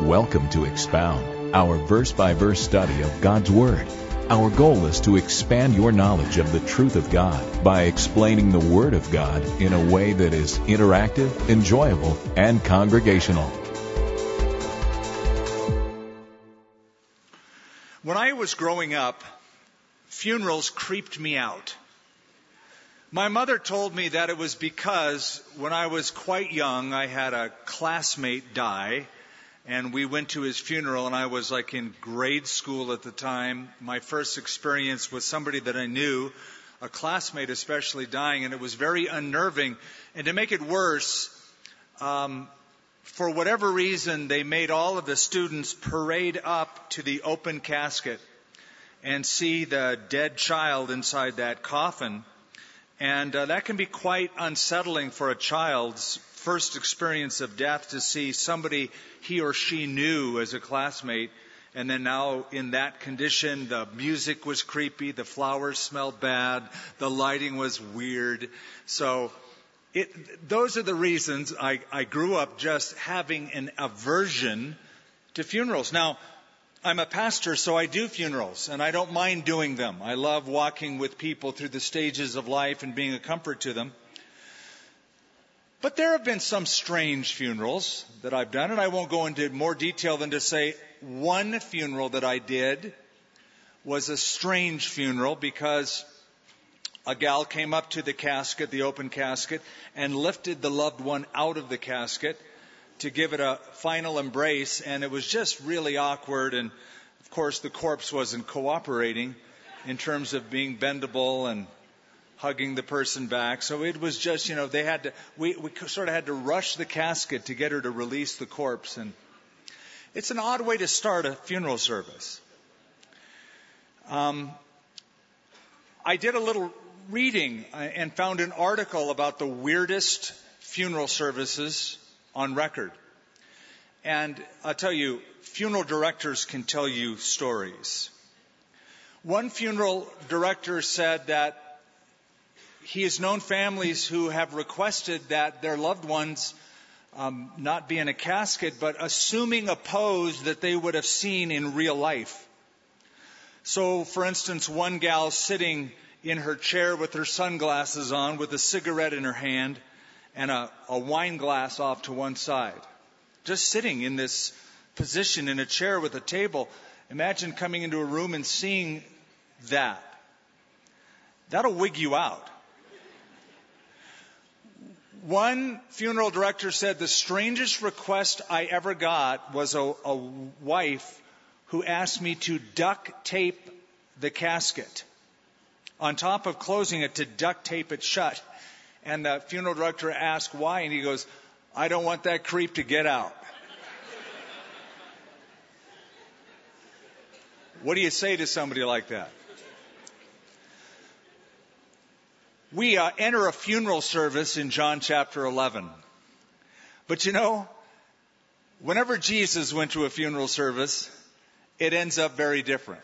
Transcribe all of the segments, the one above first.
Welcome to Expound, our verse by verse study of God's Word. Our goal is to expand your knowledge of the truth of God by explaining the Word of God in a way that is interactive, enjoyable, and congregational. When I was growing up, funerals creeped me out. My mother told me that it was because when I was quite young, I had a classmate die, and we went to his funeral, and I was like in grade school at the time. My first experience with somebody that I knew, a classmate especially, dying, and it was very unnerving. And to make it worse, um, for whatever reason, they made all of the students parade up to the open casket and see the dead child inside that coffin. And uh, that can be quite unsettling for a child's first experience of death to see somebody he or she knew as a classmate. And then now in that condition, the music was creepy, the flowers smelled bad, the lighting was weird. So it, those are the reasons I, I grew up just having an aversion to funerals. Now, I'm a pastor, so I do funerals, and I don't mind doing them. I love walking with people through the stages of life and being a comfort to them. But there have been some strange funerals that I've done, and I won't go into more detail than to say one funeral that I did was a strange funeral because a gal came up to the casket, the open casket, and lifted the loved one out of the casket to give it a final embrace, and it was just really awkward. And of course, the corpse wasn't cooperating in terms of being bendable and hugging the person back. So it was just, you know, they had to, we, we sort of had to rush the casket to get her to release the corpse. And it's an odd way to start a funeral service. Um, I did a little reading uh, and found an article about the weirdest funeral services on record. And I'll tell you, funeral directors can tell you stories. One funeral director said that he has known families who have requested that their loved ones um, not be in a casket, but assuming a pose that they would have seen in real life. So, for instance, one gal sitting in her chair with her sunglasses on, with a cigarette in her hand, and a, a wine glass off to one side. Just sitting in this position in a chair with a table. Imagine coming into a room and seeing that. That'll wig you out. One funeral director said the strangest request I ever got was a, a wife who asked me to duct tape the casket. On top of closing it, to duct tape it shut. And the funeral director asked why, and he goes, I don't want that creep to get out. what do you say to somebody like that? We uh, enter a funeral service in John chapter 11. But you know, whenever Jesus went to a funeral service, it ends up very different.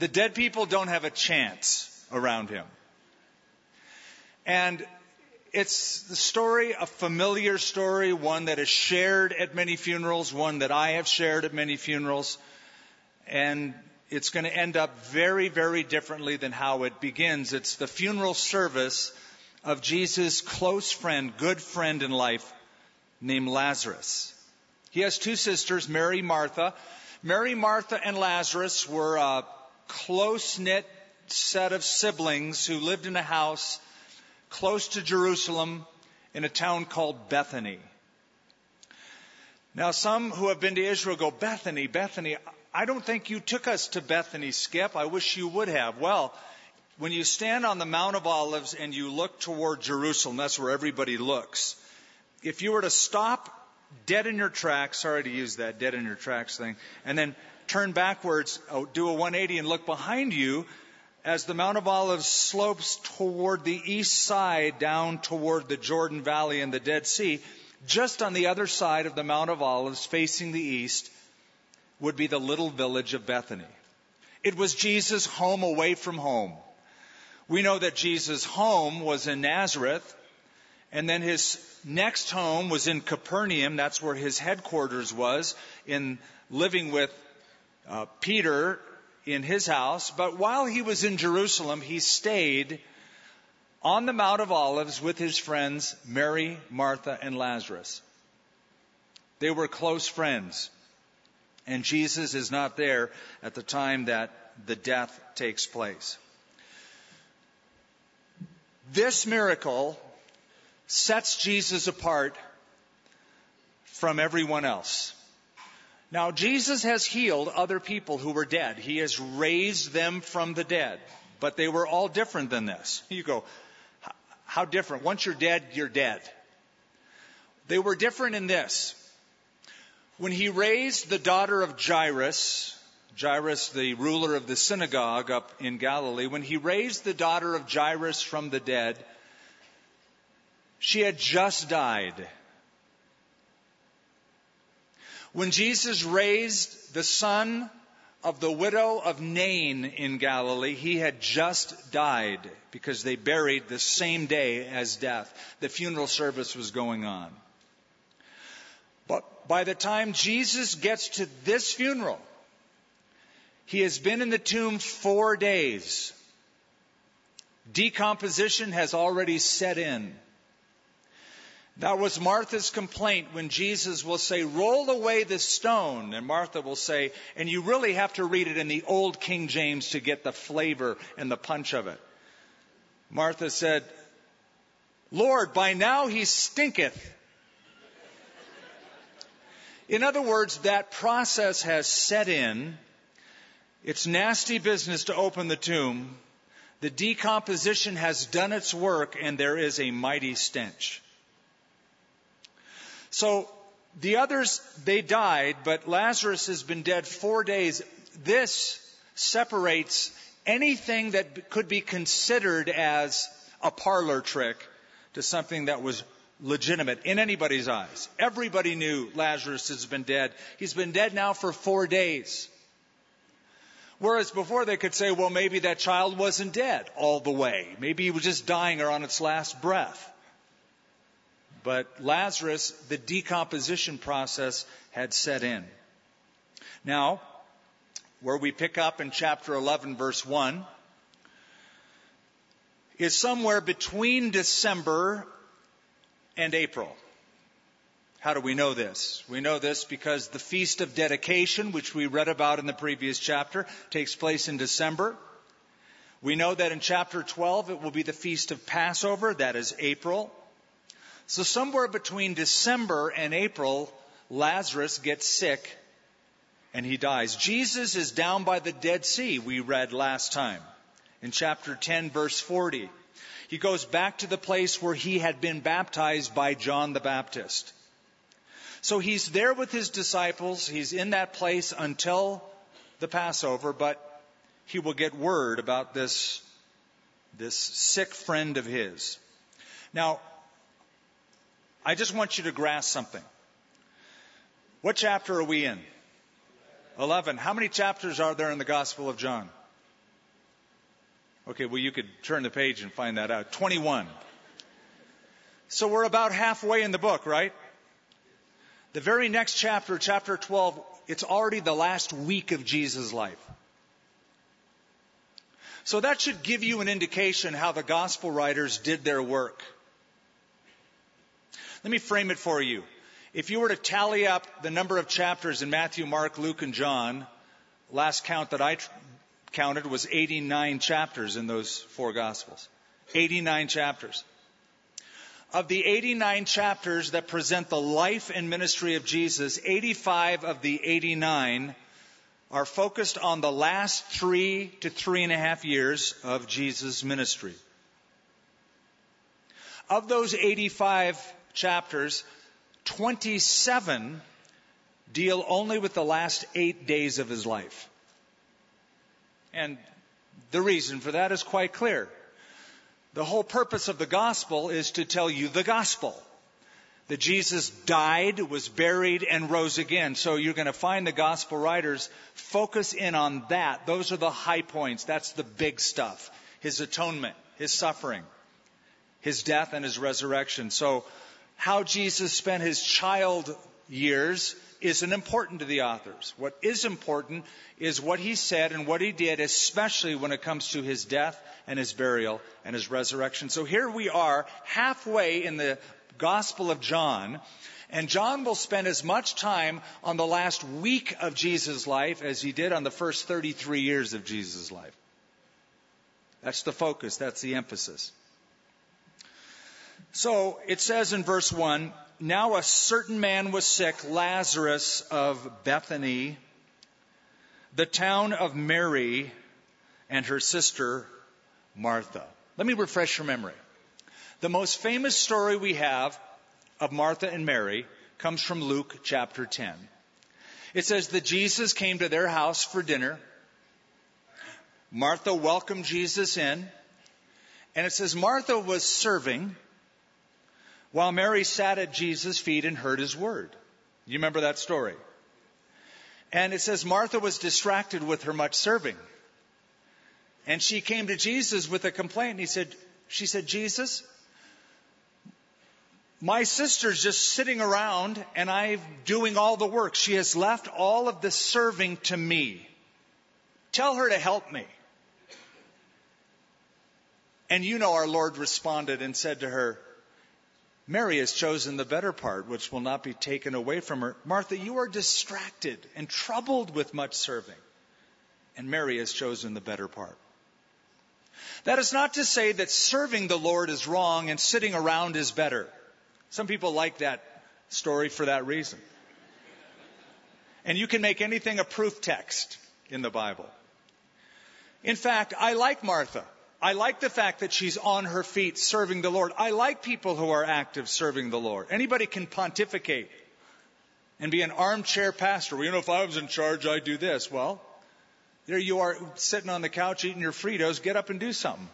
The dead people don't have a chance around him. And it's the story, a familiar story, one that is shared at many funerals, one that I have shared at many funerals. And it's going to end up very, very differently than how it begins. It's the funeral service of Jesus' close friend, good friend in life, named Lazarus. He has two sisters, Mary, Martha. Mary, Martha, and Lazarus were a close knit set of siblings who lived in a house close to Jerusalem in a town called Bethany. Now, some who have been to Israel go, Bethany, Bethany. I don't think you took us to Bethany, Skip. I wish you would have. Well, when you stand on the Mount of Olives and you look toward Jerusalem, that's where everybody looks. If you were to stop dead in your tracks, sorry to use that dead in your tracks thing, and then turn backwards, oh, do a 180 and look behind you, as the Mount of Olives slopes toward the east side down toward the Jordan Valley and the Dead Sea, just on the other side of the Mount of Olives facing the east would be the little village of Bethany. It was Jesus' home away from home. We know that Jesus' home was in Nazareth, And then his next home was in Capernaum. That's where his headquarters was, in living with uh, Peter in his house. But while he was in Jerusalem, he stayed on the Mount of Olives with his friends Mary, Martha, and Lazarus. They were close friends. And Jesus is not there at the time that the death takes place. This miracle sets Jesus apart from everyone else. Now, Jesus has healed other people who were dead. He has raised them from the dead. But they were all different than this. You go, how different? Once you're dead, you're dead. They were different in this. When he raised the daughter of Jairus, Jairus, the ruler of the synagogue up in Galilee, when he raised the daughter of Jairus from the dead, she had just died. When Jesus raised the son of the widow of Nain in Galilee, he had just died because they buried the same day as death. The funeral service was going on. By the time Jesus gets to this funeral, he has been in the tomb four days. Decomposition has already set in. That was Martha's complaint when Jesus will say, roll away the stone. And Martha will say, and you really have to read it in the old King James to get the flavor and the punch of it. Martha said, Lord, by now he stinketh. In other words, that process has set in. It's nasty business to open the tomb. The decomposition has done its work and there is a mighty stench. So the others, they died, but Lazarus has been dead four days. This separates anything that could be considered as a parlor trick to something that was legitimate in anybody's eyes. Everybody knew Lazarus has been dead. He's been dead now for four days. Whereas before they could say, well, maybe that child wasn't dead all the way. Maybe he was just dying or on its last breath. But Lazarus, the decomposition process had set in. Now, where we pick up in chapter 11, verse 1, is somewhere between December and April. How do we know this? We know this because the Feast of Dedication, which we read about in the previous chapter, takes place in December. We know that in chapter 12 it will be the Feast of Passover, that is April. So somewhere between December and April, Lazarus gets sick and he dies. Jesus is down by the Dead Sea, we read last time in chapter 10 verse 40. He goes back to the place where he had been baptized by John the Baptist. So he's there with his disciples. He's in that place until the Passover, but he will get word about this, this sick friend of his. Now, I just want you to grasp something. What chapter are we in? 11. How many chapters are there in the Gospel of John? Okay, well, you could turn the page and find that out. 21. So we're about halfway in the book, right? The very next chapter, chapter 12, it's already the last week of Jesus' life. So that should give you an indication how the gospel writers did their work. Let me frame it for you. If you were to tally up the number of chapters in Matthew, Mark, Luke, and John, last count that I counted was 89 chapters in those four Gospels. 89 chapters. Of the 89 chapters that present the life and ministry of Jesus, 85 of the 89 are focused on the last three to three and a half years of Jesus' ministry. Of those 85 chapters, 27 deal only with the last eight days of his life. And the reason for that is quite clear. The whole purpose of the gospel is to tell you the gospel. That Jesus died, was buried, and rose again. So you're going to find the gospel writers focus in on that. Those are the high points. That's the big stuff. His atonement, His suffering, his death and his resurrection. So, how Jesus spent his child years isn't important to the authors. What is important is what he said and what he did, especially when it comes to his death and his burial and his resurrection. So here we are, halfway in the Gospel of John, and John will spend as much time on the last week of Jesus' life as he did on the first 33 years of Jesus' life. That's the focus, that's the emphasis. So it says in verse 1 Now a certain man was sick, Lazarus of Bethany, the town of Mary, and her sister Martha. Let me refresh your memory. The most famous story we have of Martha and Mary comes from Luke chapter 10. It says that Jesus came to their house for dinner. Martha welcomed Jesus in. And it says Martha was serving while Mary sat at Jesus' feet and heard his word. You remember that story? And it says Martha was distracted with her much serving. And she came to Jesus with a complaint. And he said, she said, Jesus, my sister's just sitting around and I'm doing all the work. She has left all of the serving to me. Tell her to help me. And you know our Lord responded and said to her, Mary has chosen the better part, which will not be taken away from her. Martha, you are distracted and troubled with much serving. And Mary has chosen the better part. That is not to say that serving the Lord is wrong and sitting around is better. Some people like that story for that reason. And you can make anything a proof text in the Bible. In fact, I like Martha. I like the fact that she's on her feet serving the Lord. I like people who are active serving the Lord. Anybody can pontificate and be an armchair pastor. Well, you know, if I was in charge, I'd do this. Well, there you are sitting on the couch eating your Fritos. Get up and do something.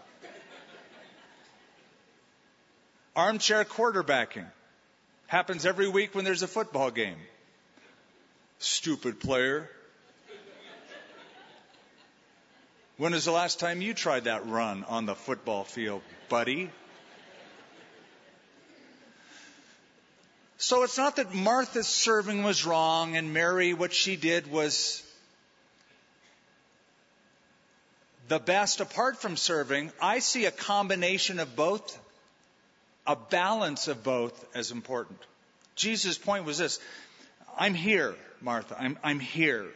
Armchair quarterbacking happens every week when there's a football game. Stupid player. When was the last time you tried that run on the football field, buddy? So it's not that Martha's serving was wrong and Mary, what she did was the best apart from serving. I see a combination of both, a balance of both as important. Jesus' point was this I'm here, Martha. I'm, I'm here.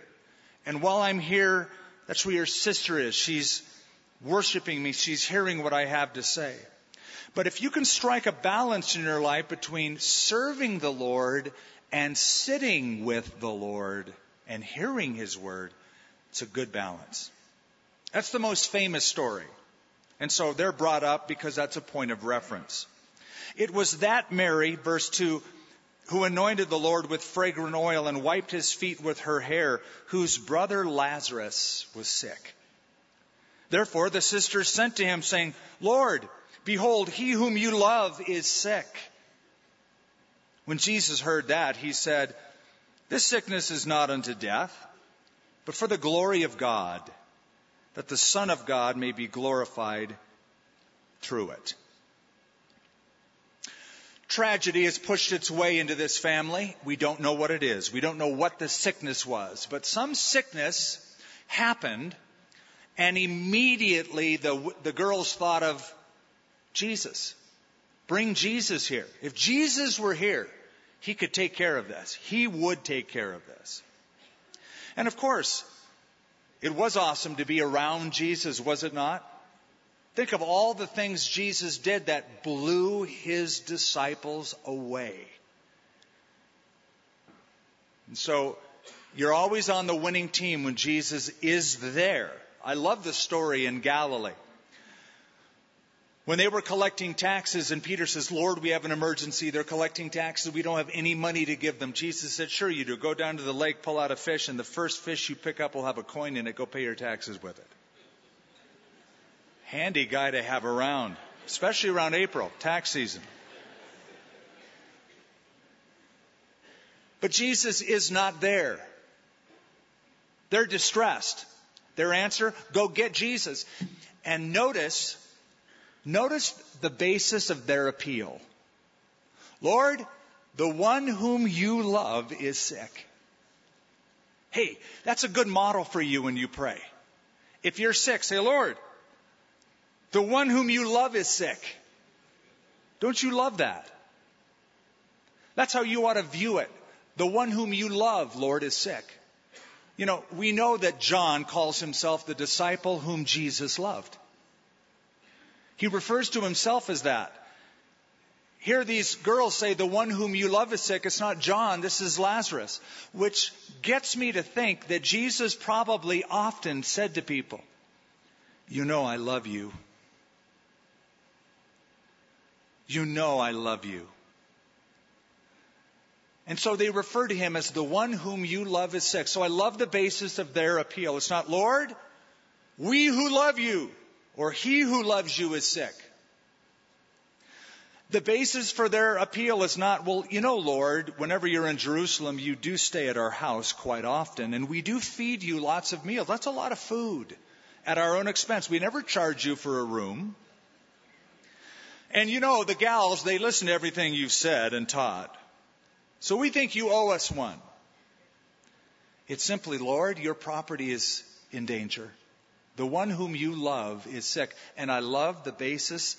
And while I'm here, that's where your sister is. She's worshiping me. She's hearing what I have to say. But if you can strike a balance in your life between serving the Lord and sitting with the Lord and hearing His word, it's a good balance. That's the most famous story. And so they're brought up because that's a point of reference. It was that Mary, verse 2, who anointed the Lord with fragrant oil and wiped his feet with her hair, whose brother Lazarus was sick. Therefore the sisters sent to him, saying, Lord, behold, he whom you love is sick. When Jesus heard that, he said, This sickness is not unto death, but for the glory of God, that the Son of God may be glorified through it tragedy has pushed its way into this family. We don't know what it is. We don't know what the sickness was. But some sickness happened, and immediately the, the girls thought of Jesus. Bring Jesus here. If Jesus were here, he could take care of this. He would take care of this. And of course, it was awesome to be around Jesus, was it not? Think of all the things Jesus did that blew his disciples away. And so you're always on the winning team when Jesus is there. I love the story in Galilee. When they were collecting taxes, and Peter says, Lord, we have an emergency. They're collecting taxes. We don't have any money to give them. Jesus said, Sure, you do. Go down to the lake, pull out a fish, and the first fish you pick up will have a coin in it. Go pay your taxes with it handy guy to have around, especially around April, tax season. But Jesus is not there. They're distressed. Their answer, go get Jesus. And notice Notice the basis of their appeal. Lord, the one whom you love is sick. Hey, that's a good model for you when you pray. If you're sick, say, Lord, the one whom you love is sick. Don't you love that? That's how you ought to view it. The one whom you love, Lord, is sick. You know, we know that John calls himself the disciple whom Jesus loved. He refers to himself as that. Here these girls say, the one whom you love is sick. It's not John, this is Lazarus. Which gets me to think that Jesus probably often said to people, You know I love you. You know I love you. And so they refer to him as the one whom you love is sick. So I love the basis of their appeal. It's not, Lord, we who love you, or he who loves you is sick. The basis for their appeal is not, well, you know, Lord, whenever you're in Jerusalem, you do stay at our house quite often, and we do feed you lots of meals. That's a lot of food at our own expense. We never charge you for a room. And you know, the gals, they listen to everything you've said and taught. So we think you owe us one. It's simply, Lord, your property is in danger. The one whom you love is sick. And I love the basis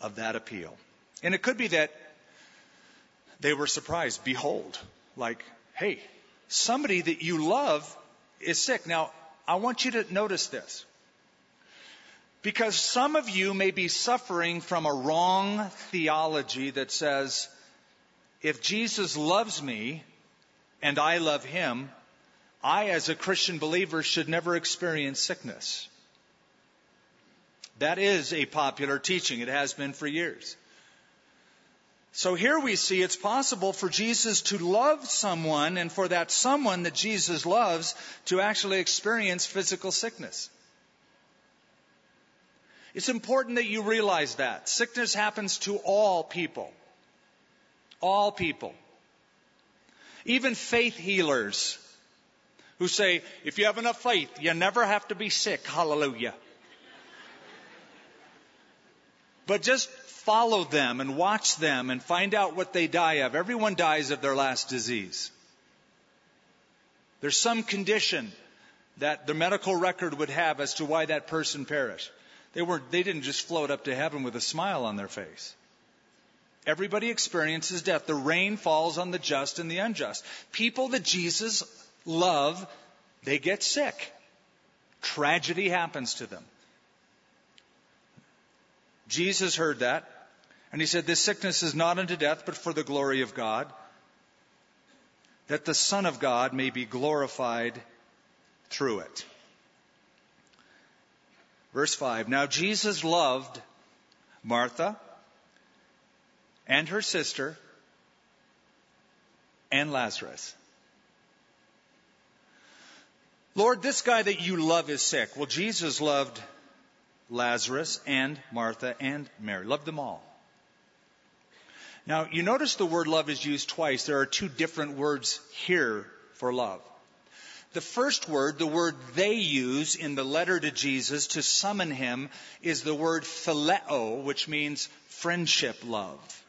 of that appeal. And it could be that they were surprised. Behold, like, hey, somebody that you love is sick. Now, I want you to notice this. Because some of you may be suffering from a wrong theology that says, if Jesus loves me and I love him, I, as a Christian believer, should never experience sickness. That is a popular teaching. It has been for years. So here we see it's possible for Jesus to love someone and for that someone that Jesus loves to actually experience physical sickness. It's important that you realize that. Sickness happens to all people. All people. Even faith healers who say, if you have enough faith, you never have to be sick. Hallelujah. But just follow them and watch them and find out what they die of. Everyone dies of their last disease. There's some condition that the medical record would have as to why that person perished. They weren't, they didn't just float up to heaven with a smile on their face. Everybody experiences death. The rain falls on the just and the unjust. People that Jesus love, they get sick. Tragedy happens to them. Jesus heard that, and he said, This sickness is not unto death, but for the glory of God, that the Son of God may be glorified through it. Verse 5 Now Jesus loved Martha and her sister and Lazarus. Lord, this guy that you love is sick. Well, Jesus loved Lazarus and Martha and Mary, loved them all. Now, you notice the word love is used twice. There are two different words here for love. The first word, the word they use in the letter to Jesus to summon him, is the word phileo, which means friendship love.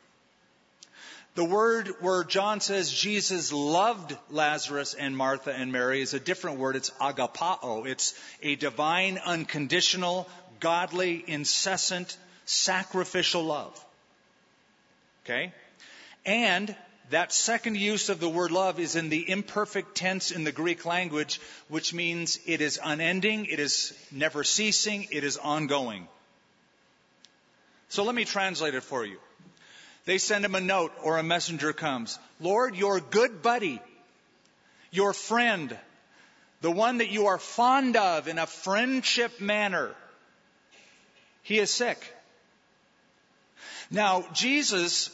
The word where John says Jesus loved Lazarus and Martha and Mary is a different word. It's agapao. It's a divine, unconditional, godly, incessant, sacrificial love. Okay? And that second use of the word love is in the imperfect tense in the Greek language, which means it is unending, it is never ceasing, it is ongoing. So let me translate it for you. They send him a note or a messenger comes. Lord, your good buddy, your friend, the one that you are fond of in a friendship manner, he is sick. Now, Jesus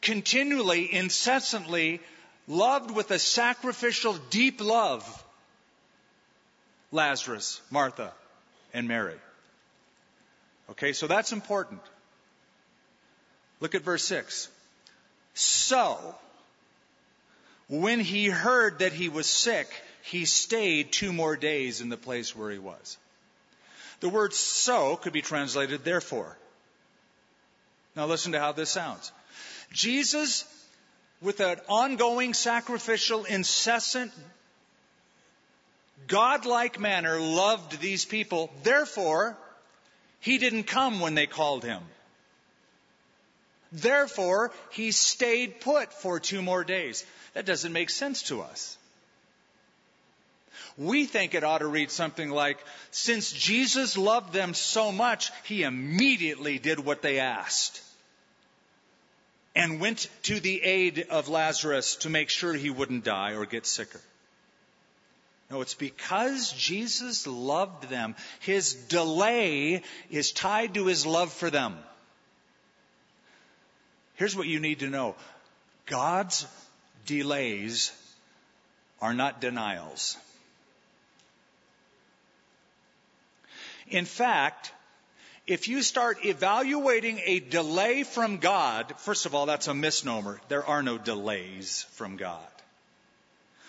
continually, incessantly loved with a sacrificial, deep love Lazarus, Martha, and Mary. Okay, so that's important. Look at verse 6. So, when he heard that he was sick, he stayed two more days in the place where he was. The word so could be translated therefore. Now listen to how this sounds. Jesus, with an ongoing, sacrificial, incessant, godlike manner, loved these people. Therefore, he didn't come when they called him. Therefore, he stayed put for two more days. That doesn't make sense to us. We think it ought to read something like, since Jesus loved them so much, he immediately did what they asked and went to the aid of Lazarus to make sure he wouldn't die or get sicker. No, it's because Jesus loved them. His delay is tied to his love for them. Here's what you need to know God's delays are not denials. In fact, if you start evaluating a delay from God, first of all, that's a misnomer. There are no delays from God.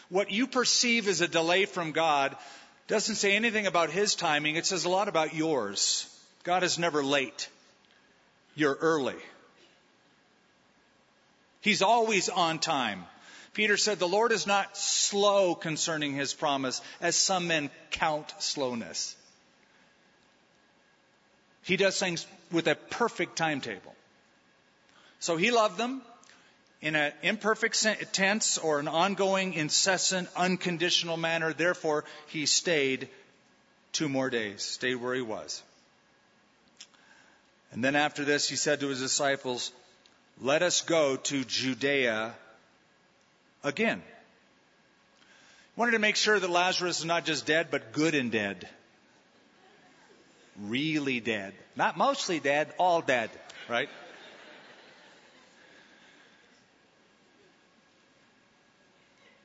What you perceive as a delay from God doesn't say anything about His timing. It says a lot about yours. God is never late. You're early. He's always on time. Peter said, The Lord is not slow concerning his promise, as some men count slowness. He does things with a perfect timetable. So he loved them in an imperfect tense or an ongoing, incessant, unconditional manner. Therefore, he stayed two more days, stayed where he was. And then after this, he said to his disciples, let us go to Judea again. Wanted to make sure that Lazarus is not just dead, but good and dead. Really dead. Not mostly dead, all dead, right?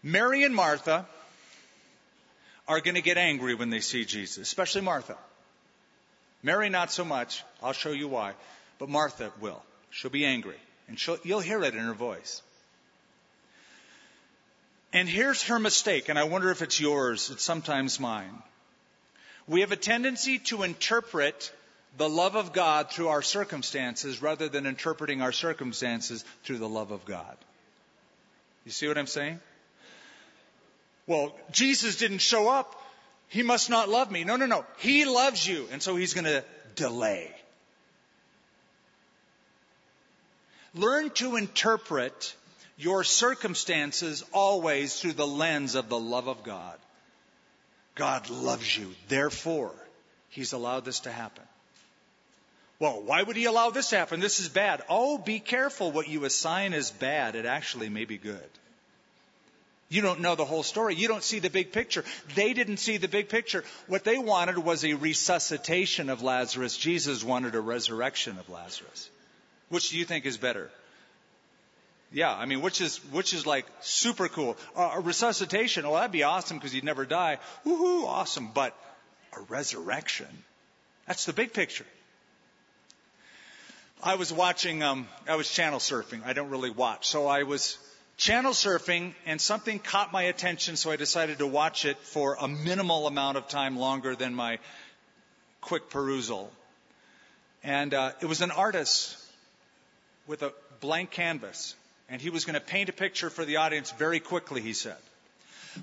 Mary and Martha are going to get angry when they see Jesus, especially Martha. Mary, not so much. I'll show you why. But Martha will. She'll be angry. And you'll hear it in her voice. And here's her mistake, and I wonder if it's yours, it's sometimes mine. We have a tendency to interpret the love of God through our circumstances rather than interpreting our circumstances through the love of God. You see what I'm saying? Well, Jesus didn't show up. He must not love me. No, no, no. He loves you, and so he's going to delay. Learn to interpret your circumstances always through the lens of the love of God. God loves you. Therefore, He's allowed this to happen. Well, why would He allow this to happen? This is bad. Oh, be careful what you assign as bad. It actually may be good. You don't know the whole story. You don't see the big picture. They didn't see the big picture. What they wanted was a resuscitation of Lazarus. Jesus wanted a resurrection of Lazarus. Which do you think is better? Yeah, I mean, which is which is like super cool. Uh, a resuscitation, oh, that'd be awesome because you'd never die. Woohoo, awesome! But a resurrection, that's the big picture. I was watching, um, I was channel surfing. I don't really watch, so I was channel surfing, and something caught my attention, so I decided to watch it for a minimal amount of time longer than my quick perusal. And uh, it was an artist with a blank canvas, and he was going to paint a picture for the audience very quickly, he said.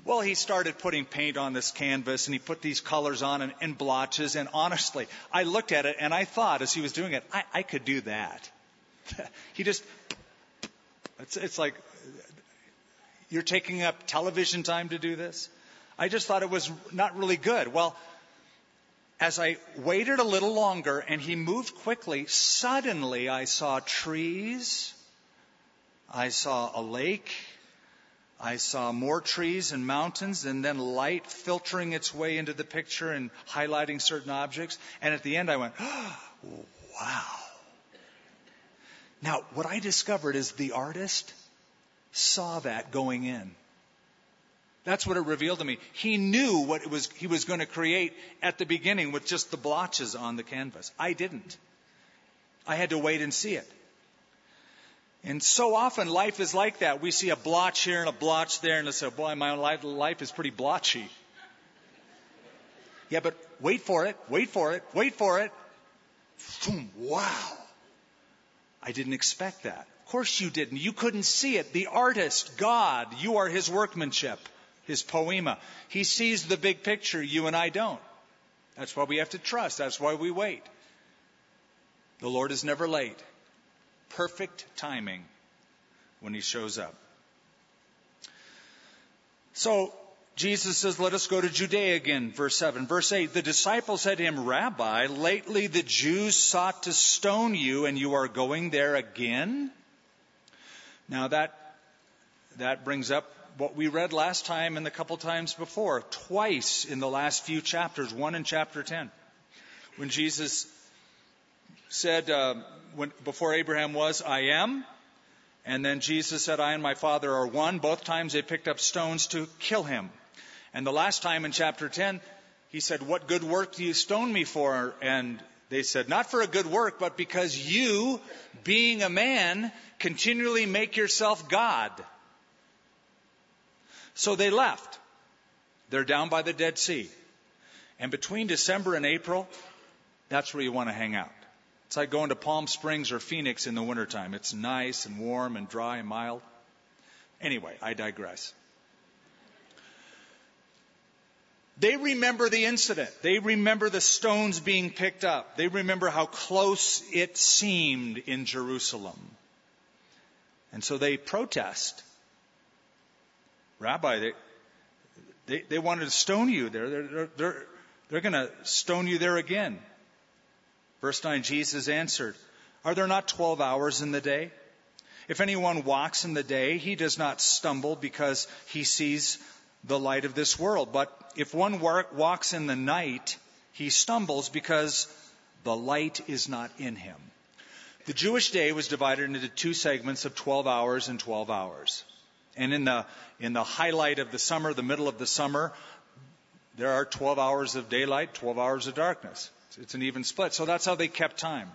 Well, he started putting paint on this canvas and he put these colors on and, and blotches. And honestly, I looked at it and I thought as he was doing it, I, I could do that. he just, it's, it's like, you're taking up television time to do this? I just thought it was not really good. Well, as I waited a little longer and he moved quickly, suddenly I saw trees. I saw a lake. I saw more trees and mountains and then light filtering its way into the picture and highlighting certain objects. And at the end I went, oh, wow. Now, what I discovered is the artist saw that going in. That's what it revealed to me. He knew what it was he was going to create at the beginning with just the blotches on the canvas. I didn't. I had to wait and see it. And so often life is like that. We see a blotch here and a blotch there, and I say, boy, my life, life is pretty blotchy. Yeah, but wait for it, wait for it, wait for it. Boom, wow. I didn't expect that. Of course you didn't. You couldn't see it. The artist, God, you are his workmanship, his poema. He sees the big picture, you and I don't. That's why we have to trust. That's why we wait. The Lord is never late. Perfect timing when he shows up. So, Jesus says, Let us go to Judea again, verse 7. Verse 8 The disciples said to him, Rabbi, lately the Jews sought to stone you, and you are going there again? Now, that, that brings up what we read last time and a couple times before, twice in the last few chapters, one in chapter 10. When Jesus said, uh, when, before Abraham was, I am. And then Jesus said, I and my Father are one. Both times they picked up stones to kill him. And the last time in chapter 10, he said, What good work do you stone me for? And they said, Not for a good work, but because you, being a man, continually make yourself God. So they left. They're down by the Dead Sea. And between December and April, that's where you want to hang out. It's like going to Palm Springs or Phoenix in the wintertime. It's nice and warm and dry and mild. Anyway, I digress. They remember the incident. They remember the stones being picked up. They remember how close it seemed in Jerusalem. And so they protest. Rabbi, they, they, they wanted to stone you there. They're, they're, they're, they're going to stone you there again. Verse 9 Jesus answered, Are there not 12 hours in the day? If anyone walks in the day, he does not stumble because he sees the light of this world. But if one walks in the night, he stumbles because the light is not in him. The Jewish day was divided into two segments of 12 hours and 12 hours. And in the, in the highlight of the summer, the middle of the summer, there are 12 hours of daylight, 12 hours of darkness. It's an even split. So that's how they kept time.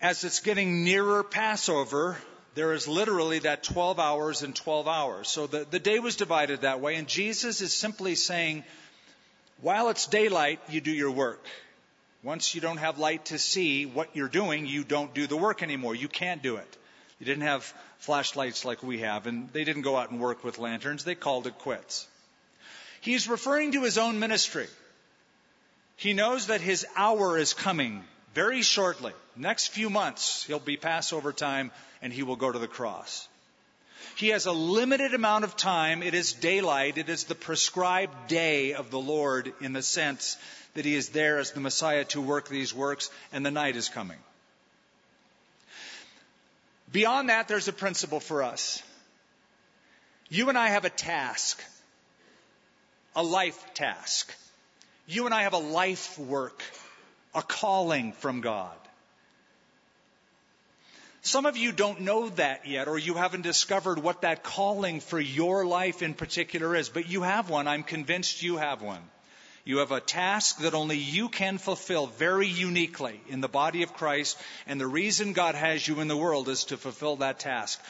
As it's getting nearer Passover, there is literally that 12 hours and 12 hours. So the, the day was divided that way, and Jesus is simply saying, while it's daylight, you do your work. Once you don't have light to see what you're doing, you don't do the work anymore. You can't do it. You didn't have flashlights like we have, and they didn't go out and work with lanterns. They called it quits. He's referring to his own ministry. He knows that his hour is coming very shortly. Next few months, he'll be Passover time and he will go to the cross. He has a limited amount of time. It is daylight. It is the prescribed day of the Lord in the sense that he is there as the Messiah to work these works, and the night is coming. Beyond that, there's a principle for us. You and I have a task, a life task. You and I have a life work, a calling from God. Some of you don't know that yet, or you haven't discovered what that calling for your life in particular is, but you have one. I'm convinced you have one. You have a task that only you can fulfill very uniquely in the body of Christ, and the reason God has you in the world is to fulfill that task.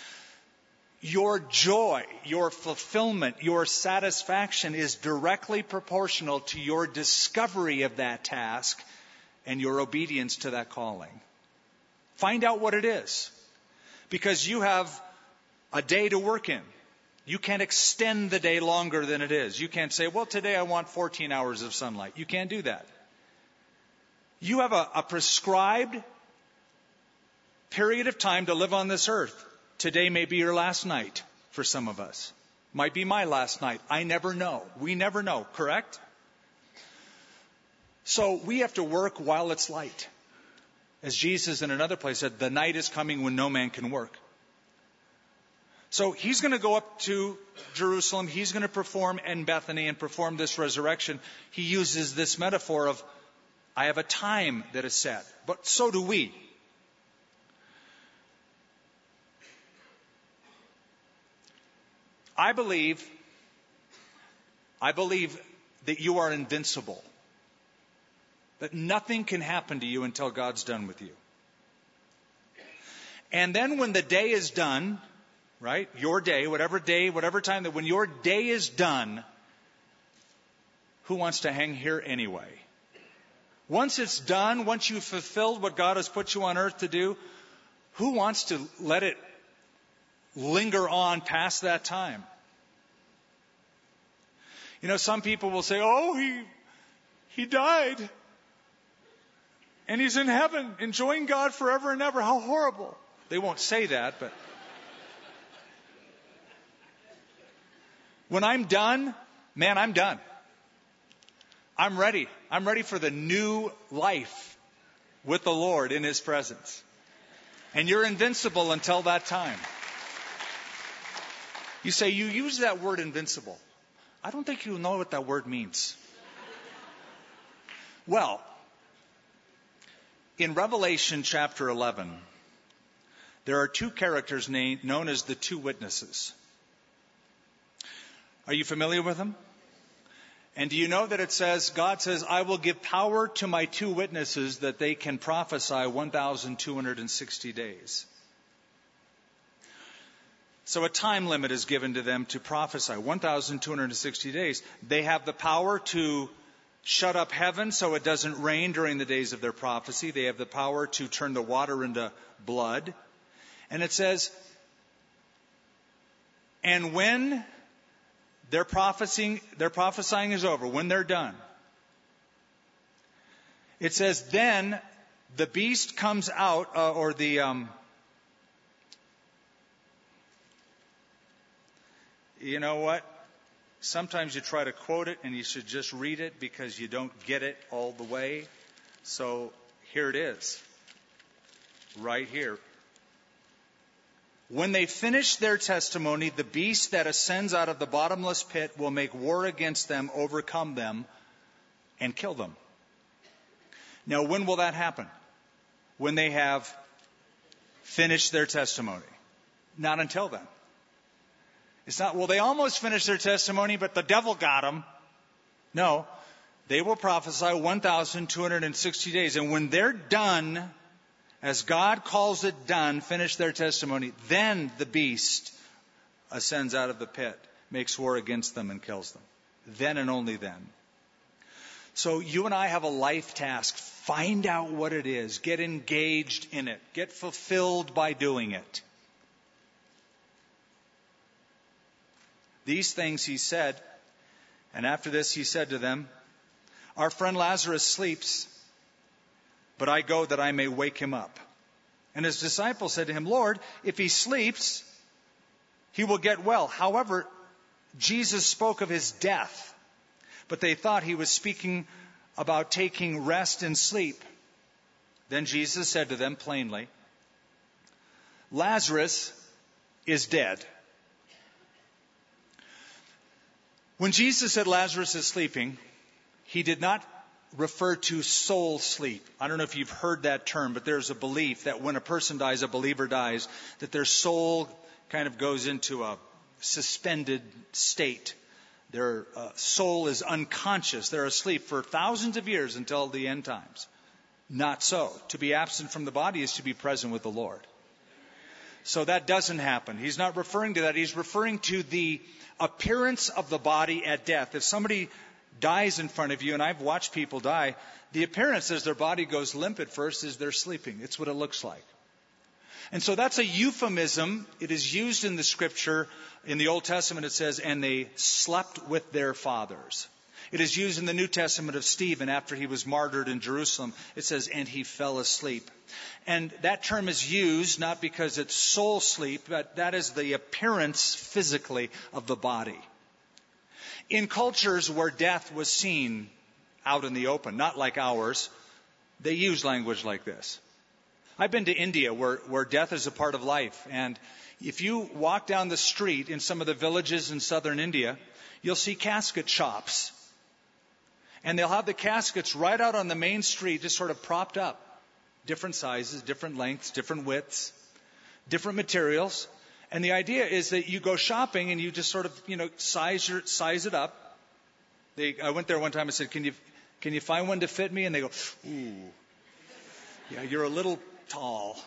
Your joy, your fulfillment, your satisfaction is directly proportional to your discovery of that task and your obedience to that calling. Find out what it is. Because you have a day to work in. You can't extend the day longer than it is. You can't say, well, today I want 14 hours of sunlight. You can't do that. You have a, a prescribed period of time to live on this earth. Today may be your last night for some of us. Might be my last night. I never know. We never know, correct? So we have to work while it's light. As Jesus in another place said, the night is coming when no man can work. So he's going to go up to Jerusalem. He's going to perform in Bethany and perform this resurrection. He uses this metaphor of, I have a time that is set. But so do we. I believe, I believe that you are invincible that nothing can happen to you until God's done with you. And then when the day is done, right? Your day, whatever day, whatever time that when your day is done, who wants to hang here anyway? Once it's done, once you've fulfilled what God has put you on earth to do, who wants to let it linger on past that time? You know, some people will say, oh, he, he died. And he's in heaven, enjoying God forever and ever. How horrible. They won't say that, but. When I'm done, man, I'm done. I'm ready. I'm ready for the new life with the Lord in His presence. And you're invincible until that time. You say, you use that word invincible. I don't think you know what that word means. Well, in Revelation chapter 11, there are two characters named, known as the two witnesses. Are you familiar with them? And do you know that it says, God says, I will give power to my two witnesses that they can prophesy 1,260 days. So a time limit is given to them to prophesy 1,260 days. They have the power to shut up heaven so it doesn't rain during the days of their prophecy. They have the power to turn the water into blood. And it says, and when their prophesying, their prophesying is over, when they're done, it says, then the beast comes out, uh, or the, um, you know what? Sometimes you try to quote it and you should just read it because you don't get it all the way. So here it is. Right here. When they finish their testimony, the beast that ascends out of the bottomless pit will make war against them, overcome them, and kill them. Now, when will that happen? When they have finished their testimony. Not until then. It's not, well, they almost finished their testimony, but the devil got them. No. They will prophesy 1,260 days. And when they're done, as God calls it done, finish their testimony, then the beast ascends out of the pit, makes war against them, and kills them. Then and only then. So you and I have a life task. Find out what it is. Get engaged in it. Get fulfilled by doing it. These things he said, and after this he said to them, Our friend Lazarus sleeps, but I go that I may wake him up. And his disciples said to him, Lord, if he sleeps, he will get well. However, Jesus spoke of his death, but they thought he was speaking about taking rest and sleep. Then Jesus said to them plainly, Lazarus is dead. When Jesus said Lazarus is sleeping, he did not refer to soul sleep. I don't know if you've heard that term, but there's a belief that when a person dies, a believer dies, that their soul kind of goes into a suspended state. Their uh, soul is unconscious. They're asleep for thousands of years until the end times. Not so. To be absent from the body is to be present with the Lord. So that doesn't happen. He's not referring to that. He's referring to the appearance of the body at death. If somebody dies in front of you, and I've watched people die, the appearance as their body goes limp at first is they're sleeping. It's what it looks like. And so that's a euphemism. It is used in the scripture. In the Old Testament, it says, and they slept with their fathers. It is used in the New Testament of Stephen after he was martyred in Jerusalem. It says, and he fell asleep. And that term is used not because it's soul sleep, but that is the appearance physically of the body. In cultures where death was seen out in the open, not like ours, they use language like this. I've been to India where, where death is a part of life. And if you walk down the street in some of the villages in southern India, you'll see casket shops and they'll have the caskets right out on the main street, just sort of propped up. Different sizes, different lengths, different widths, different materials. And the idea is that you go shopping and you just sort of, you know, size your, size it up. They, I went there one time and said, can you, can you find one to fit me? And they go, ooh, yeah, you're a little tall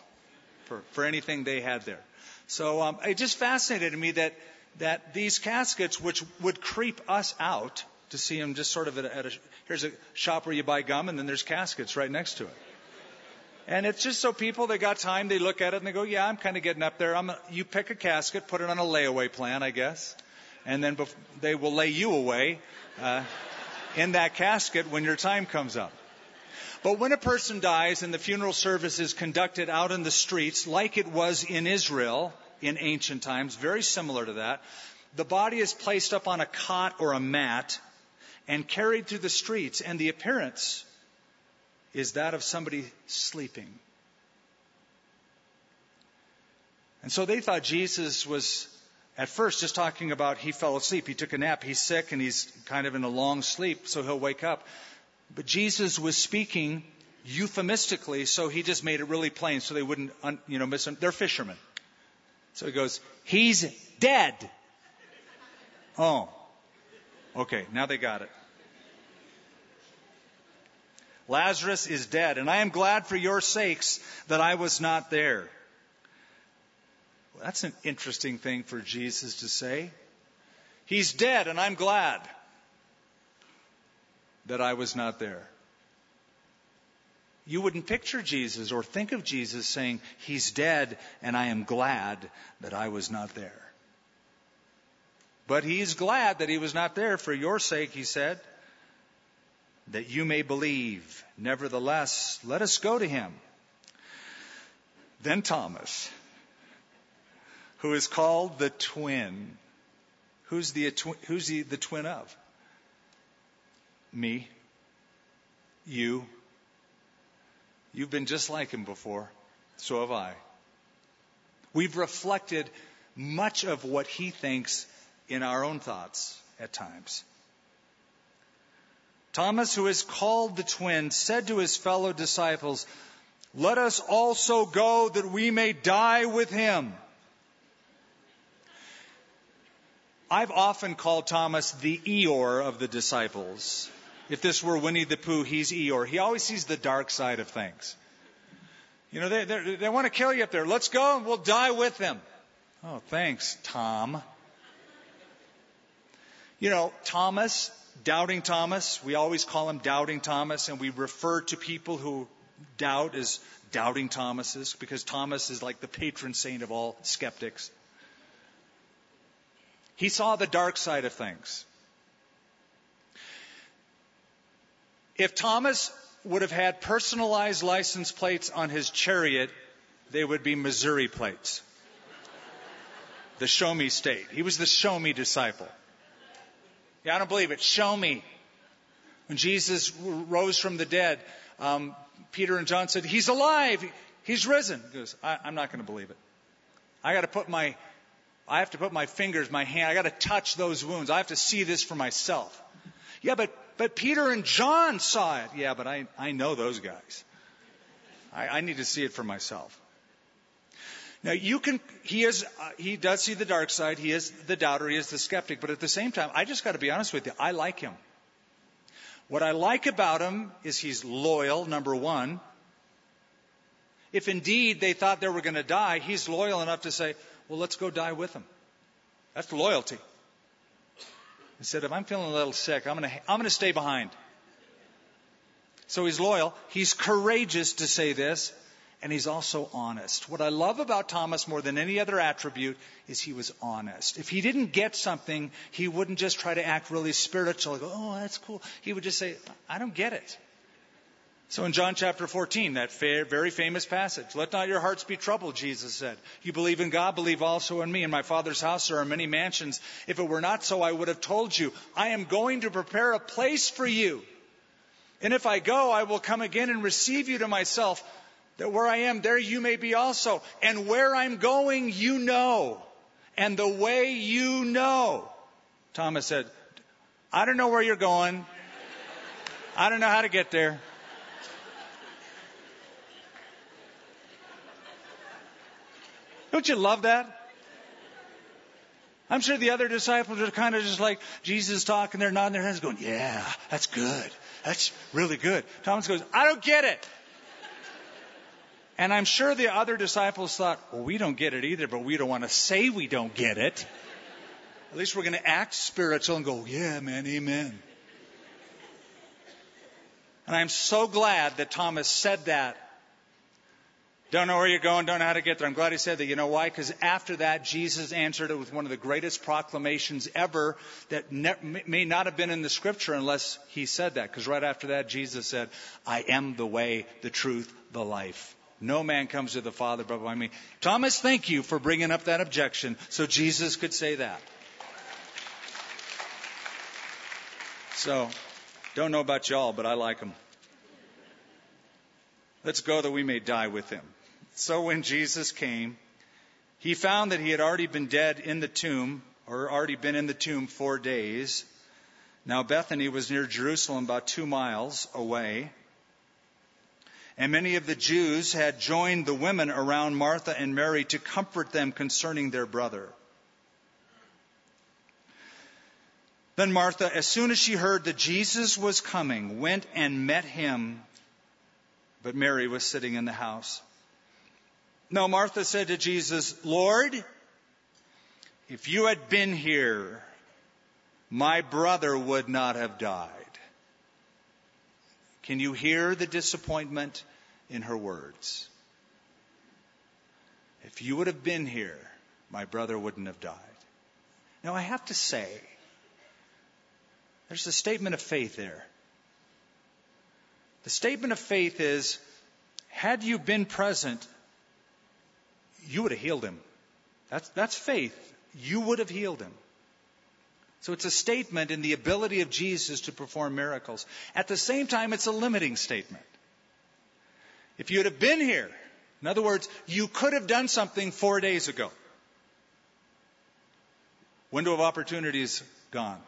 for, for anything they had there. So um, it just fascinated me that that these caskets, which would creep us out, to see him just sort of at a, at a here's a shop where you buy gum and then there's caskets right next to it. And it's just so people, they got time, they look at it and they go, yeah, I'm kind of getting up there. I'm a, you pick a casket, put it on a layaway plan, I guess, and then bef- they will lay you away uh, in that casket when your time comes up. But when a person dies and the funeral service is conducted out in the streets, like it was in Israel in ancient times, very similar to that, the body is placed up on a cot or a mat and carried through the streets, and the appearance is that of somebody sleeping. And so they thought Jesus was at first just talking about he fell asleep, he took a nap, he's sick, and he's kind of in a long sleep, so he'll wake up. But Jesus was speaking euphemistically, so he just made it really plain so they wouldn't, you know, miss him. They're fishermen. So he goes, He's dead. Oh. Okay, now they got it. Lazarus is dead, and I am glad for your sakes that I was not there. Well, that's an interesting thing for Jesus to say. He's dead, and I'm glad that I was not there. You wouldn't picture Jesus or think of Jesus saying, He's dead, and I am glad that I was not there. But he's glad that he was not there for your sake, he said, that you may believe. Nevertheless, let us go to him. Then Thomas, who is called the twin. Who's the, who's the, the twin of? Me. You. You've been just like him before. So have I. We've reflected much of what he thinks in our own thoughts at times. Thomas, who is called the twin, said to his fellow disciples, Let us also go that we may die with him. I've often called Thomas the Eeyore of the disciples. If this were Winnie the Pooh, he's Eeyore. He always sees the dark side of things. You know, they, they, they want to kill you up there. Let's go and we'll die with them. Oh, thanks, Tom. You know, Thomas, doubting Thomas, we always call him doubting Thomas, and we refer to people who doubt as doubting Thomases because Thomas is like the patron saint of all skeptics. He saw the dark side of things. If Thomas would have had personalized license plates on his chariot, they would be Missouri plates. The show me state. He was the show me disciple. Yeah, I don't believe it. Show me. When Jesus rose from the dead, um, Peter and John said, He's alive. He's risen. He goes, I, I'm not going to believe it. I got to put my, I have to put my fingers, my hand, I got to touch those wounds. I have to see this for myself. Yeah, but but Peter and John saw it. Yeah, but I, I know those guys. I, I need to see it for myself. Now you can, he is, uh, he does see the dark side. He is the doubter. He is the skeptic. But at the same time, I just got to be honest with you. I like him. What I like about him is he's loyal, number one. If indeed they thought they were going to die, he's loyal enough to say, well, let's go die with them. That's loyalty. Instead if I'm feeling a little sick, I'm going to, I'm going to stay behind. So he's loyal. He's courageous to say this, and he's also honest. What I love about Thomas more than any other attribute is he was honest. If he didn't get something, he wouldn't just try to act really spiritual. Go, oh, that's cool. He would just say, I don't get it. So in John chapter 14, that very famous passage, let not your hearts be troubled, Jesus said. You believe in God, believe also in me. In my Father's house there are many mansions. If it were not so, I would have told you. I am going to prepare a place for you. And if I go, I will come again and receive you to myself, that where I am, there you may be also. And where I'm going, you know. And the way you know. Thomas said, I don't know where you're going. I don't know how to get there. Don't you love that? I'm sure the other disciples are kind of just like Jesus talking, they're nodding their heads, going, Yeah, that's good. That's really good. Thomas goes, I don't get it. And I'm sure the other disciples thought, Well, we don't get it either, but we don't want to say we don't get it. At least we're going to act spiritual and go, Yeah, man, amen. And I'm so glad that Thomas said that. Don't know where you're going, don't know how to get there. I'm glad he said that. You know why? Because after that, Jesus answered it with one of the greatest proclamations ever that ne- may not have been in the scripture unless he said that. Because right after that, Jesus said, I am the way, the truth, the life. No man comes to the Father but by me. Thomas, thank you for bringing up that objection so Jesus could say that. So, don't know about y'all, but I like him. Let's go that we may die with him. So when Jesus came, he found that he had already been dead in the tomb, or already been in the tomb four days. Now Bethany was near Jerusalem, about two miles away. And many of the Jews had joined the women around Martha and Mary to comfort them concerning their brother. Then Martha, as soon as she heard that Jesus was coming, went and met him, but Mary was sitting in the house. Now Martha said to Jesus, Lord, if you had been here, my brother would not have died. Can you hear the disappointment in her words? If you would have been here, my brother wouldn't have died. Now I have to say, there's a statement of faith there. The statement of faith is had you been present, you would have healed him. That's, that's faith. You would have healed him. So it's a statement in the ability of Jesus to perform miracles. At the same time, it's a limiting statement. If you'd have been here, in other words, you could have done something four days ago. Window of opportunity is gone.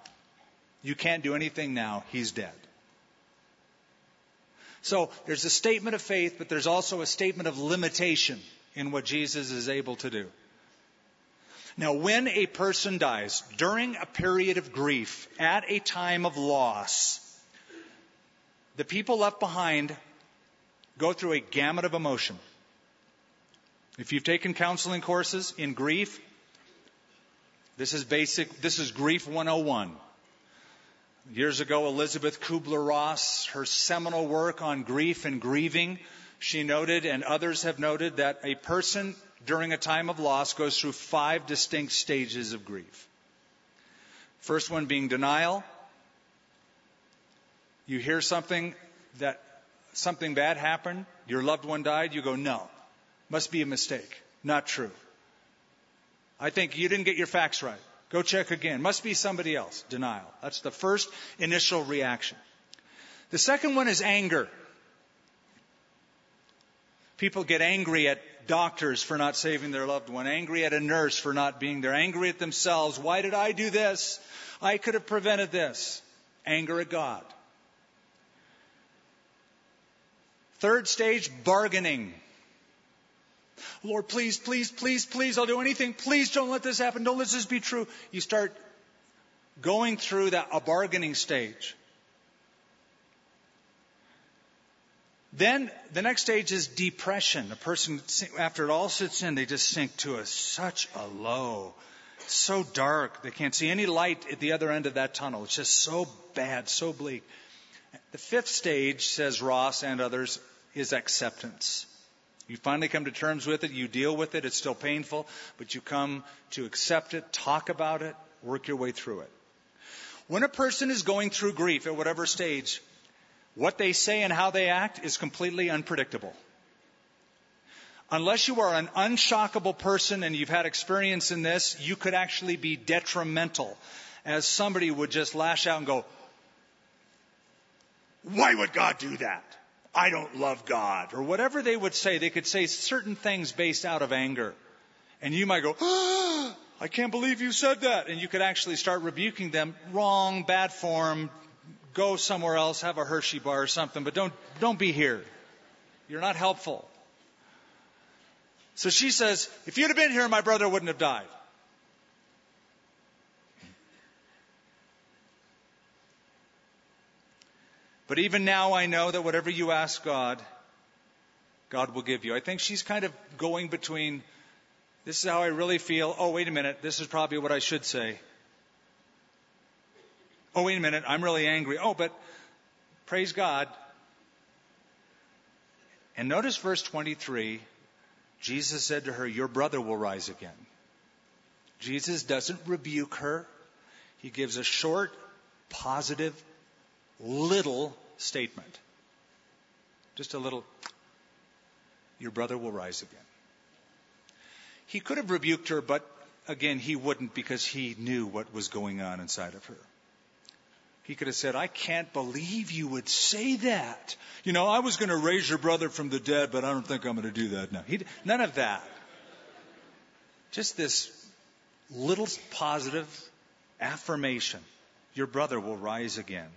You can't do anything now. He's dead. So there's a statement of faith, but there's also a statement of limitation in what Jesus is able to do. Now, when a person dies during a period of grief, at a time of loss, the people left behind go through a gamut of emotion. If you've taken counseling courses in grief, this is basic, this is grief 101. Years ago, Elizabeth Kubler Ross, her seminal work on grief and grieving, she noted, and others have noted, that a person during a time of loss goes through five distinct stages of grief. First one being denial. You hear something that something bad happened, your loved one died, you go, no, must be a mistake, not true. I think you didn't get your facts right. Go check again. Must be somebody else. Denial. That's the first initial reaction. The second one is anger. People get angry at doctors for not saving their loved one, angry at a nurse for not being there, angry at themselves. Why did I do this? I could have prevented this. Anger at God. Third stage, bargaining. Lord, please, please, please, please, I'll do anything. Please don't let this happen. Don't let this be true. You start going through that a bargaining stage. Then the next stage is depression. A person, after it all sits in, they just sink to a, such a low, so dark. They can't see any light at the other end of that tunnel. It's just so bad, so bleak. The fifth stage, says Ross and others, is acceptance. You finally come to terms with it, you deal with it, it's still painful, but you come to accept it, talk about it, work your way through it. When a person is going through grief at whatever stage, what they say and how they act is completely unpredictable. Unless you are an unshockable person and you've had experience in this, you could actually be detrimental as somebody would just lash out and go, why would God do that? I don't love God, or whatever they would say. They could say certain things based out of anger. And you might go, ah, I can't believe you said that. And you could actually start rebuking them. Wrong, bad form, go somewhere else, have a Hershey bar or something, but don't, don't be here. You're not helpful. So she says, if you'd have been here, my brother wouldn't have died. But even now, I know that whatever you ask God, God will give you. I think she's kind of going between this is how I really feel. Oh, wait a minute. This is probably what I should say. Oh, wait a minute. I'm really angry. Oh, but praise God. And notice verse 23 Jesus said to her, Your brother will rise again. Jesus doesn't rebuke her. He gives a short, positive, little statement. Just a little, Your brother will rise again. He could have rebuked her, but again, he wouldn't because he knew what was going on inside of her. He could have said, I can't believe you would say that. You know, I was going to raise your brother from the dead, but I don't think I'm going to do that now. He, none of that. Just this little positive affirmation Your brother will rise again.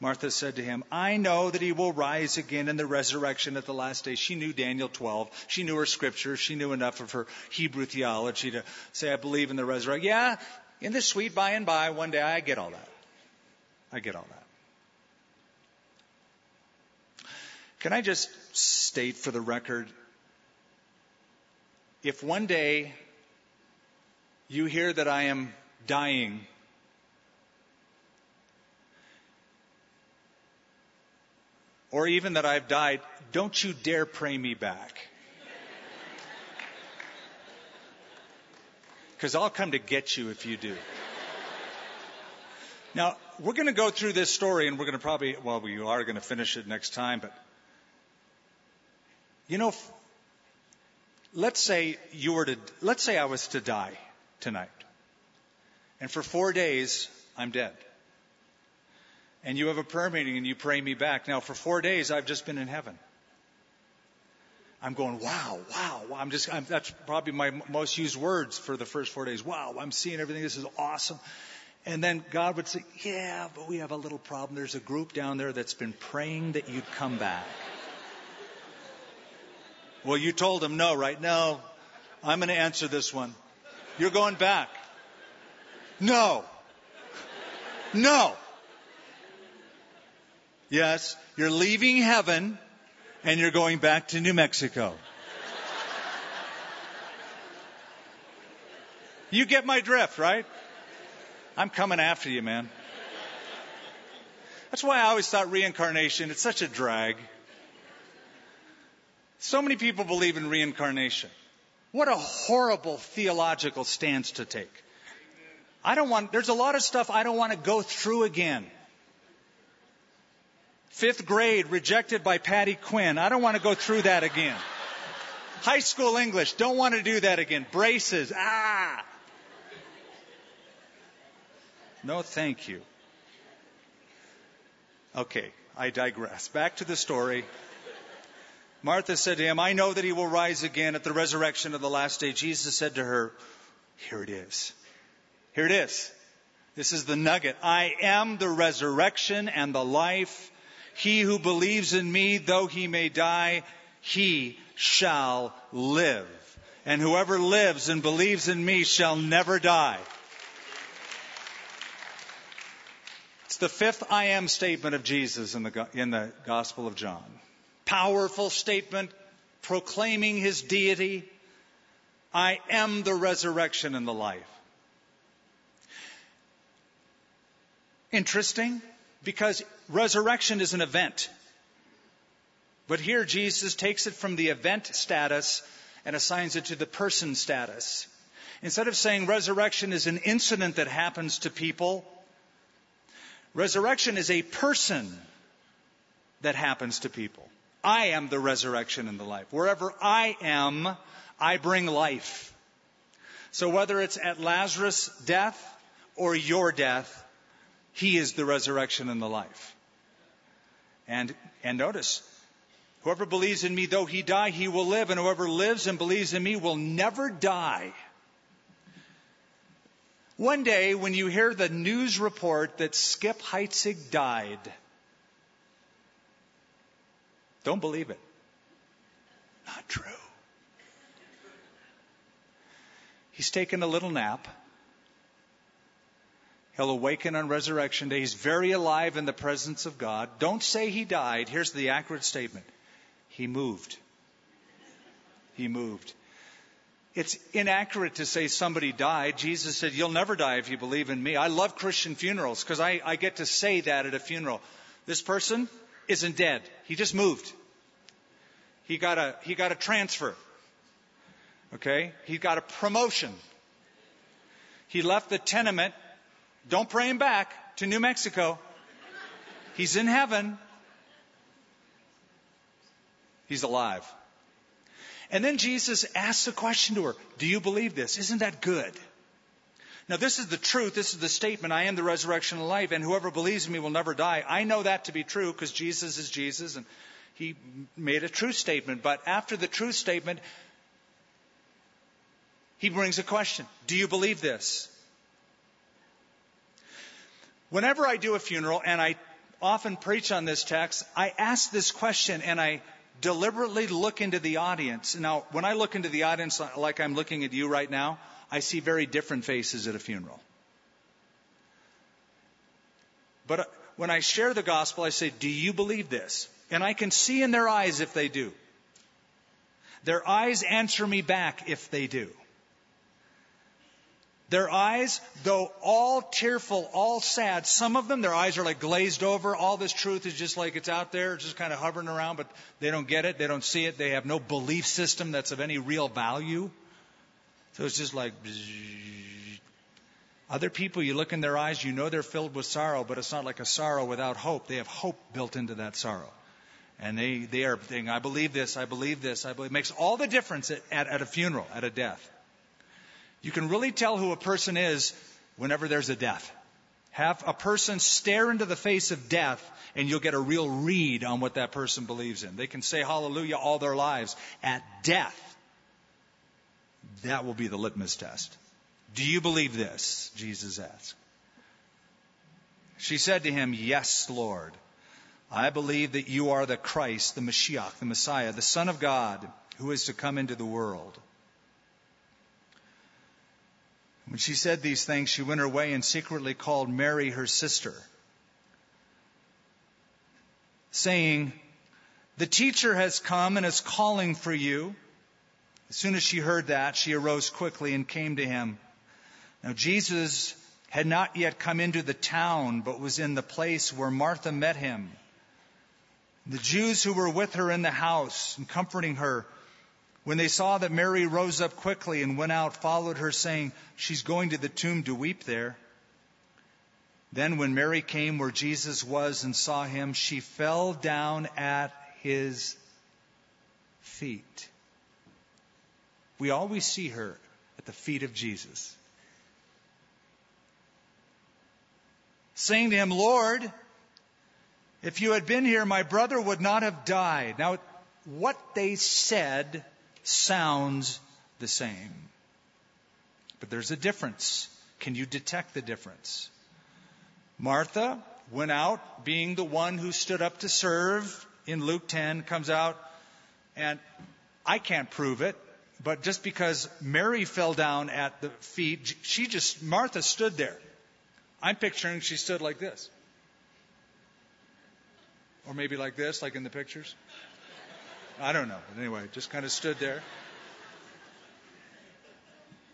Martha said to him, I know that he will rise again in the resurrection at the last day. She knew Daniel 12. She knew her scriptures. She knew enough of her Hebrew theology to say, I believe in the resurrection. Yeah, in the sweet by and by, one day, I get all that. I get all that. Can I just state for the record if one day you hear that I am dying, or even that I've died, don't you dare pray me back. Because I'll come to get you if you do. Now, we're going to go through this story and we're going to probably, well, we are going to finish it next time, but you know, let's say you were to, let's say I was to die tonight. And for four days, I'm dead. And you have a prayer meeting and you pray me back. Now, for four days, I've just been in heaven. I'm going, wow, wow, wow. I'm just, I'm, that's probably my most used words for the first four days. Wow, I'm seeing everything. This is awesome. And then God would say, Yeah, but we have a little problem. There's a group down there that's been praying that you'd come back. well, you told them no, right? No. I'm going to answer this one. You're going back. No. No. Yes, you're leaving heaven and you're going back to New Mexico. You get my drift, right? I'm coming after you, man. That's why I always thought reincarnation, it's such a drag. So many people believe in reincarnation. What a horrible theological stance to take. I don't want, there's a lot of stuff I don't want to go through again. Fifth grade, rejected by Patty Quinn. I don't want to go through that again. High school English, don't want to do that again. Braces, ah. No, thank you. Okay, I digress. Back to the story. Martha said to him, I know that he will rise again at the resurrection of the last day. Jesus said to her, Here it is. Here it is. This is the nugget. I am the resurrection and the life. He who believes in me, though he may die, he shall live. And whoever lives and believes in me shall never die. The fifth I am statement of Jesus in the, in the Gospel of John. Powerful statement proclaiming his deity. I am the resurrection and the life. Interesting because resurrection is an event. But here Jesus takes it from the event status and assigns it to the person status. Instead of saying resurrection is an incident that happens to people, Resurrection is a person that happens to people. I am the resurrection and the life. Wherever I am, I bring life. So whether it's at Lazarus' death or your death, he is the resurrection and the life. And, and notice, whoever believes in me, though he die, he will live, and whoever lives and believes in me will never die. One day, when you hear the news report that Skip Heitzig died, don't believe it. Not true. He's taken a little nap. He'll awaken on resurrection day. He's very alive in the presence of God. Don't say he died. Here's the accurate statement He moved. He moved. It's inaccurate to say somebody died. Jesus said, You'll never die if you believe in me. I love Christian funerals because I, I get to say that at a funeral. This person isn't dead, he just moved. he got a, he got a transfer. Okay? He got a promotion. He left the tenement. Don't pray him back to New Mexico. He's in heaven. He's alive. And then Jesus asks a question to her Do you believe this? Isn't that good? Now, this is the truth. This is the statement I am the resurrection and life, and whoever believes in me will never die. I know that to be true because Jesus is Jesus, and he made a true statement. But after the true statement, he brings a question Do you believe this? Whenever I do a funeral, and I often preach on this text, I ask this question and I deliberately look into the audience. Now, when I look into the audience like I'm looking at you right now, I see very different faces at a funeral. But uh, when I share the gospel, I say, Do you believe this? And I can see in their eyes if they do. Their eyes answer me back if they do. Their eyes, though all tearful, all sad, some of them, their eyes are like glazed over. All this truth is just like it's out there, just kind of hovering around, but they don't get it. They don't see it. They have no belief system that's of any real value. So it's just like. Other people, you look in their eyes, you know they're filled with sorrow, but it's not like a sorrow without hope. They have hope built into that sorrow. And they, they are saying, I believe this, I believe this, I believe. It makes all the difference at, at, at a funeral, at a death. You can really tell who a person is whenever there's a death. Have a person stare into the face of death and you'll get a real read on what that person believes in. They can say hallelujah all their lives. At death, that will be the litmus test. Do you believe this? Jesus asked. She said to him, Yes, Lord. I believe that you are the Christ, the Mashiach, the Messiah, the Son of God, who is to come into the world. When she said these things, she went her way and secretly called Mary, her sister, saying, The teacher has come and is calling for you. As soon as she heard that, she arose quickly and came to him. Now, Jesus had not yet come into the town, but was in the place where Martha met him. The Jews who were with her in the house and comforting her when they saw that Mary rose up quickly and went out, followed her, saying, She's going to the tomb to weep there. Then, when Mary came where Jesus was and saw him, she fell down at his feet. We always see her at the feet of Jesus. Saying to him, Lord, if you had been here, my brother would not have died. Now, what they said sounds the same. But there's a difference. Can you detect the difference? Martha went out being the one who stood up to serve in Luke 10, comes out, and I can't prove it, but just because Mary fell down at the feet, she just, Martha stood there. I'm picturing she stood like this. Or maybe like this, like in the pictures. I don't know. But anyway, just kind of stood there.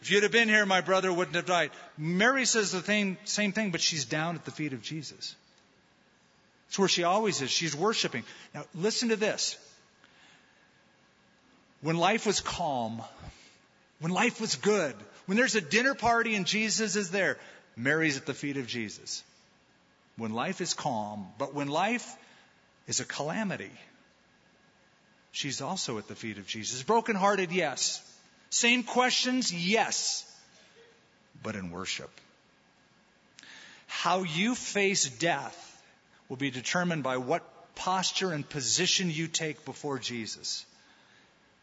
If you'd have been here, my brother wouldn't have died. Mary says the same, same thing, but she's down at the feet of Jesus. It's where she always is. She's worshiping. Now, listen to this. When life was calm, when life was good, when there's a dinner party and Jesus is there, Mary's at the feet of Jesus. When life is calm, but when life is a calamity, she's also at the feet of Jesus. Brokenhearted, yes. Same questions, yes. But in worship. How you face death will be determined by what posture and position you take before Jesus.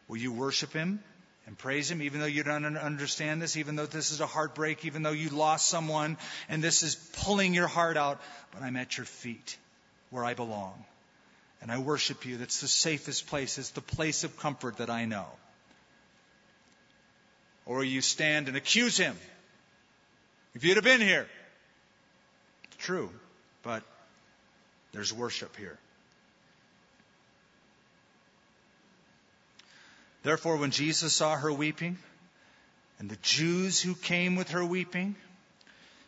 Will you worship Him and praise Him even though you don't understand this, even though this is a heartbreak, even though you lost someone and this is pulling your heart out? But I'm at your feet where I belong and I worship you. That's the safest place. It's the place of comfort that I know. Or you stand and accuse him. If you'd have been here. It's true, but there's worship here. Therefore, when Jesus saw her weeping, and the Jews who came with her weeping,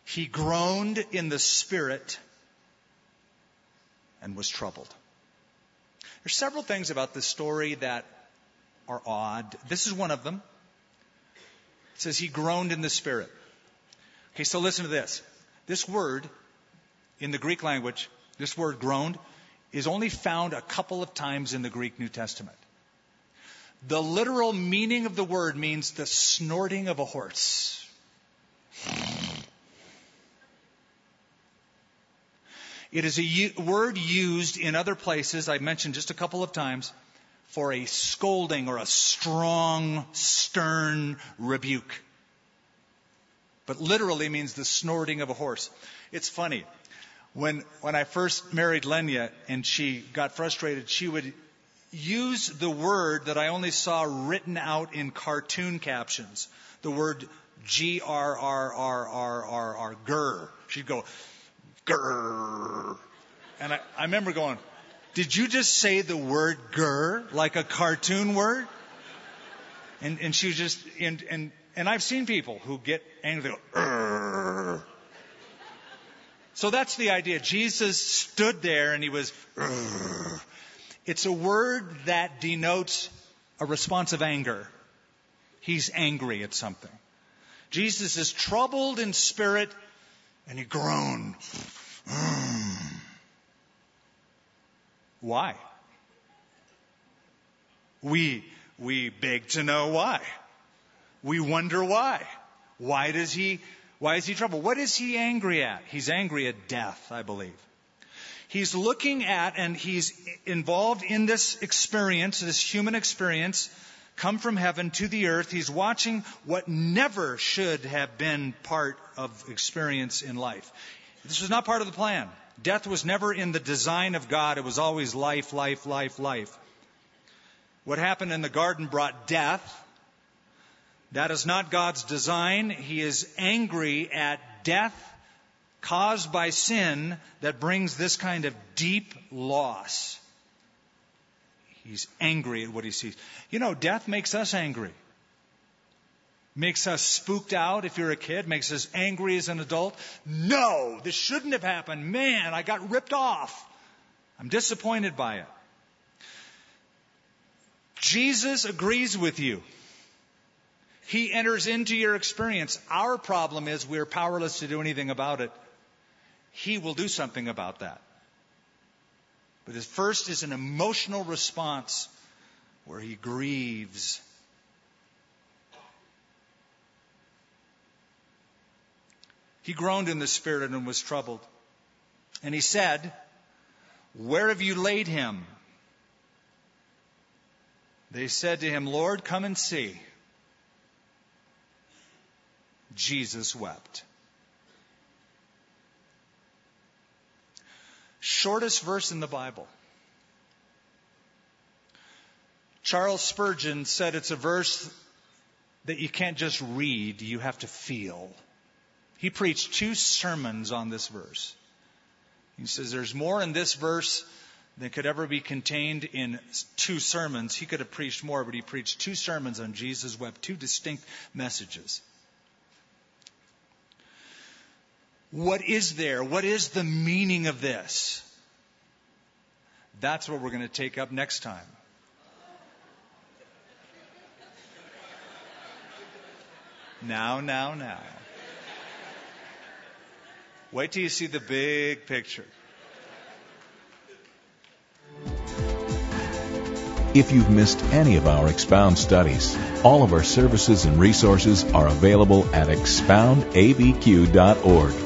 he groaned in the spirit and was troubled. There's several things about this story that are odd. This is one of them. It says he groaned in the spirit. Okay, so listen to this. This word in the Greek language, this word groaned, is only found a couple of times in the Greek New Testament. The literal meaning of the word means the snorting of a horse. It is a word used in other places, I mentioned just a couple of times, for a scolding or a strong, stern rebuke. But literally means the snorting of a horse. It's funny. When, when I first married Lenya and she got frustrated, she would use the word that I only saw written out in cartoon captions. The word G R R R R R R, grr. She'd go, grr. And I, I remember going, did you just say the word grr like a cartoon word? And, and she was just, and, and, and I've seen people who get angry, go, Grr. So that's the idea. Jesus stood there and he was, Grr. it's a word that denotes a response of anger. He's angry at something. Jesus is troubled in spirit and he groaned. Mm. Why? We, we beg to know why. We wonder why. Why does he, why is he troubled? What is he angry at? He's angry at death, I believe. He's looking at and he's involved in this experience, this human experience, come from heaven to the earth. He's watching what never should have been part of experience in life. This was not part of the plan. Death was never in the design of God. It was always life, life, life, life. What happened in the garden brought death. That is not God's design. He is angry at death caused by sin that brings this kind of deep loss. He's angry at what he sees. You know, death makes us angry makes us spooked out if you're a kid, makes us angry as an adult. No, this shouldn't have happened. Man, I got ripped off. I'm disappointed by it. Jesus agrees with you. He enters into your experience. Our problem is we're powerless to do anything about it. He will do something about that. But his first is an emotional response where he grieves He groaned in the spirit and was troubled. And he said, Where have you laid him? They said to him, Lord, come and see. Jesus wept. Shortest verse in the Bible. Charles Spurgeon said it's a verse that you can't just read, you have to feel. He preached two sermons on this verse. He says there's more in this verse than could ever be contained in two sermons. He could have preached more, but he preached two sermons on Jesus wept, two distinct messages. What is there? What is the meaning of this? That's what we're going to take up next time. Now, now, now. Wait till you see the big picture. If you've missed any of our Expound studies, all of our services and resources are available at expoundabq.org.